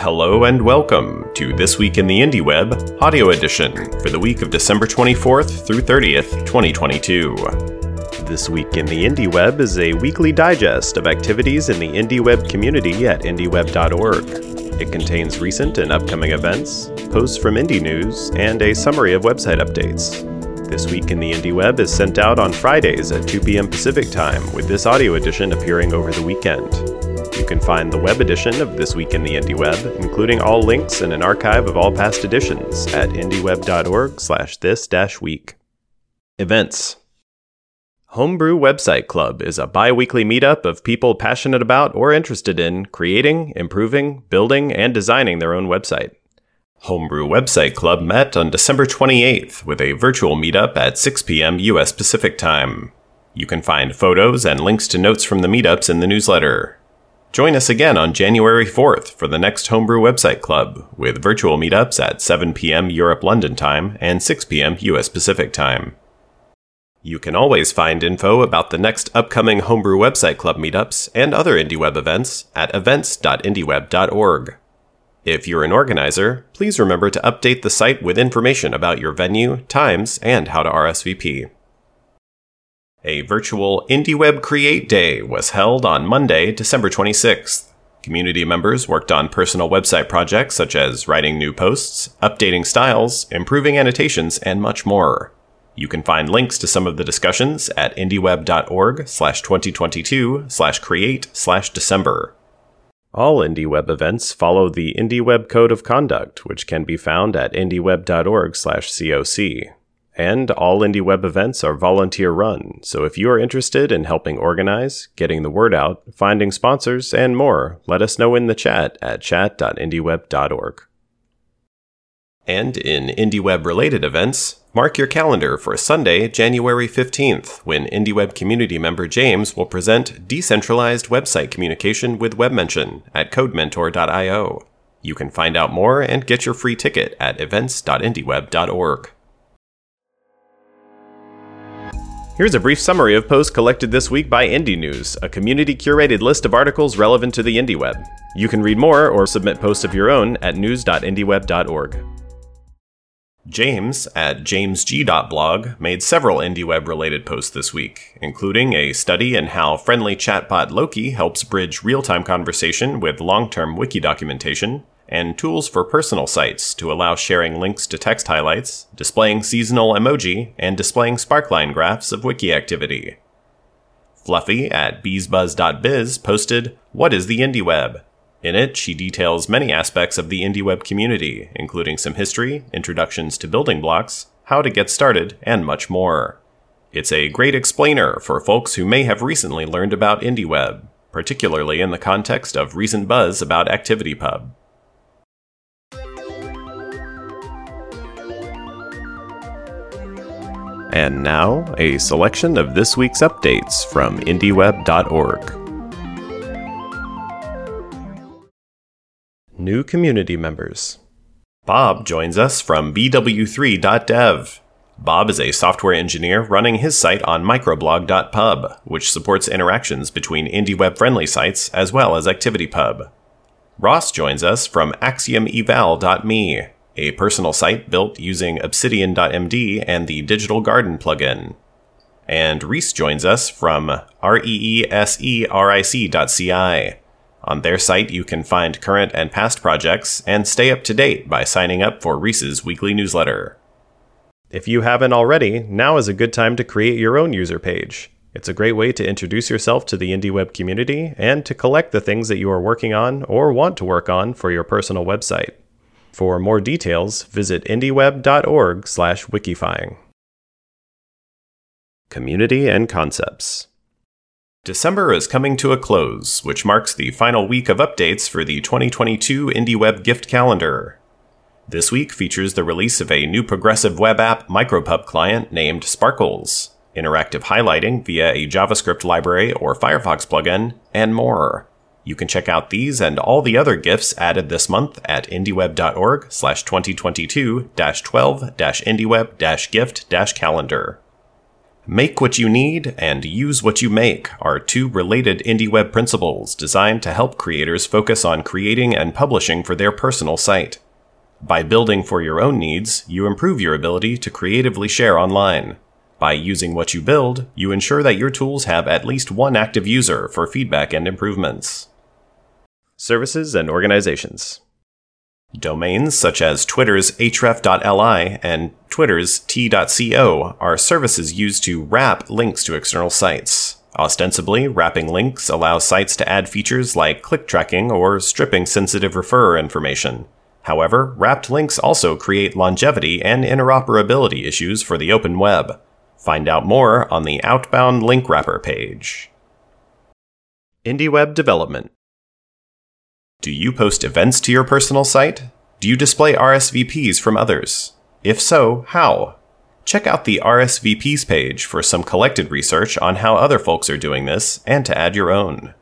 Hello and welcome to This Week in the Indie Web audio edition for the week of December 24th through 30th, 2022. This Week in the Indie Web is a weekly digest of activities in the Indie Web community at indieweb.org. It contains recent and upcoming events, posts from Indie News, and a summary of website updates. This Week in the Indie Web is sent out on Fridays at 2 p.m. Pacific Time, with this audio edition appearing over the weekend. You can find the web edition of This Week in the Indie Web, including all links and an archive of all past editions at indieweb.org slash this week. Events Homebrew Website Club is a bi weekly meetup of people passionate about or interested in creating, improving, building, and designing their own website. Homebrew Website Club met on December 28th with a virtual meetup at 6 p.m. U.S. Pacific Time. You can find photos and links to notes from the meetups in the newsletter. Join us again on January 4th for the next Homebrew Website Club, with virtual meetups at 7 p.m. Europe London time and 6 p.m. U.S. Pacific time. You can always find info about the next upcoming Homebrew Website Club meetups and other IndieWeb events at events.indieweb.org. If you're an organizer, please remember to update the site with information about your venue, times, and how to RSVP. A virtual IndieWeb Create Day was held on Monday, December 26th. Community members worked on personal website projects such as writing new posts, updating styles, improving annotations, and much more. You can find links to some of the discussions at indieweb.org slash 2022 slash create slash December. All IndieWeb events follow the IndieWeb Code of Conduct, which can be found at indieweb.org/coc. And all IndieWeb events are volunteer run, so if you are interested in helping organize, getting the word out, finding sponsors, and more, let us know in the chat at chat.indieweb.org. And in IndieWeb related events, Mark your calendar for Sunday, January 15th, when IndieWeb community member James will present Decentralized Website Communication with WebMention at codementor.io. You can find out more and get your free ticket at events.indieweb.org. Here's a brief summary of posts collected this week by Indie News, a community curated list of articles relevant to the indie web. You can read more or submit posts of your own at news.indieweb.org. James at jamesg.blog made several IndieWeb related posts this week, including a study in how friendly chatbot Loqi helps bridge real time conversation with long term wiki documentation, and tools for personal sites to allow sharing links to text highlights, displaying seasonal emoji, and displaying sparkline graphs of wiki activity. Fluffy at beesbuzz.biz posted, What is the IndieWeb? In it, she details many aspects of the IndieWeb community, including some history, introductions to building blocks, how to get started, and much more. It's a great explainer for folks who may have recently learned about IndieWeb, particularly in the context of recent buzz about ActivityPub. And now, a selection of this week's updates from IndieWeb.org. New community members. Bob joins us from BW3.dev. Bob is a software engineer running his site on microblog.pub, which supports interactions between IndieWeb friendly sites as well as ActivityPub. Ross joins us from axiomeval.me, a personal site built using obsidian.md and the Digital Garden plugin. And Reese joins us from reeseric.ci on their site, you can find current and past projects and stay up to date by signing up for Reese's weekly newsletter. If you haven't already, now is a good time to create your own user page. It's a great way to introduce yourself to the IndieWeb community and to collect the things that you are working on or want to work on for your personal website. For more details, visit indieweb.org/wikifying. Community and concepts. December is coming to a close, which marks the final week of updates for the 2022 IndieWeb gift calendar. This week features the release of a new progressive web app micropub client named Sparkles, interactive highlighting via a JavaScript library or Firefox plugin, and more. You can check out these and all the other gifts added this month at indieweb.org slash 2022-12-indieweb-gift-calendar. Make what you need and use what you make are two related IndieWeb principles designed to help creators focus on creating and publishing for their personal site. By building for your own needs, you improve your ability to creatively share online. By using what you build, you ensure that your tools have at least one active user for feedback and improvements. Services and organizations. Domains such as Twitter's href.li and Twitter's t.co are services used to wrap links to external sites. Ostensibly, wrapping links allows sites to add features like click tracking or stripping sensitive referrer information. However, wrapped links also create longevity and interoperability issues for the open web. Find out more on the Outbound Link Wrapper page. IndieWeb Development do you post events to your personal site? Do you display RSVPs from others? If so, how? Check out the RSVPs page for some collected research on how other folks are doing this and to add your own.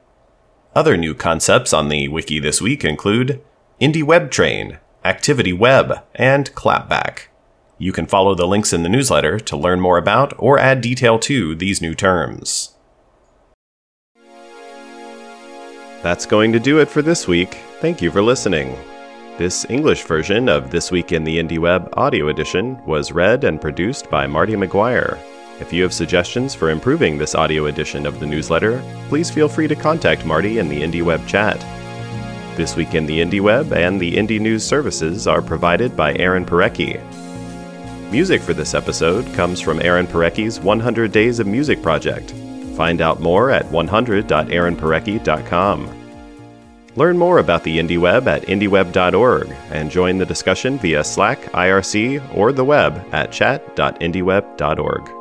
Other new concepts on the wiki this week include Indie Web Train, Activity Web, and Clapback. You can follow the links in the newsletter to learn more about or add detail to these new terms. That's going to do it for this week. Thank you for listening. This English version of This Week in the Indie Web audio edition was read and produced by Marty McGuire. If you have suggestions for improving this audio edition of the newsletter, please feel free to contact Marty in the Indie Web chat. This Week in the Indie Web and the Indie News services are provided by Aaron Parecki. Music for this episode comes from Aaron Parecki's 100 Days of Music project. Find out more at 100.aaronparecki.com. Learn more about the IndieWeb at indieweb.org and join the discussion via Slack, IRC, or the web at chat.indieweb.org.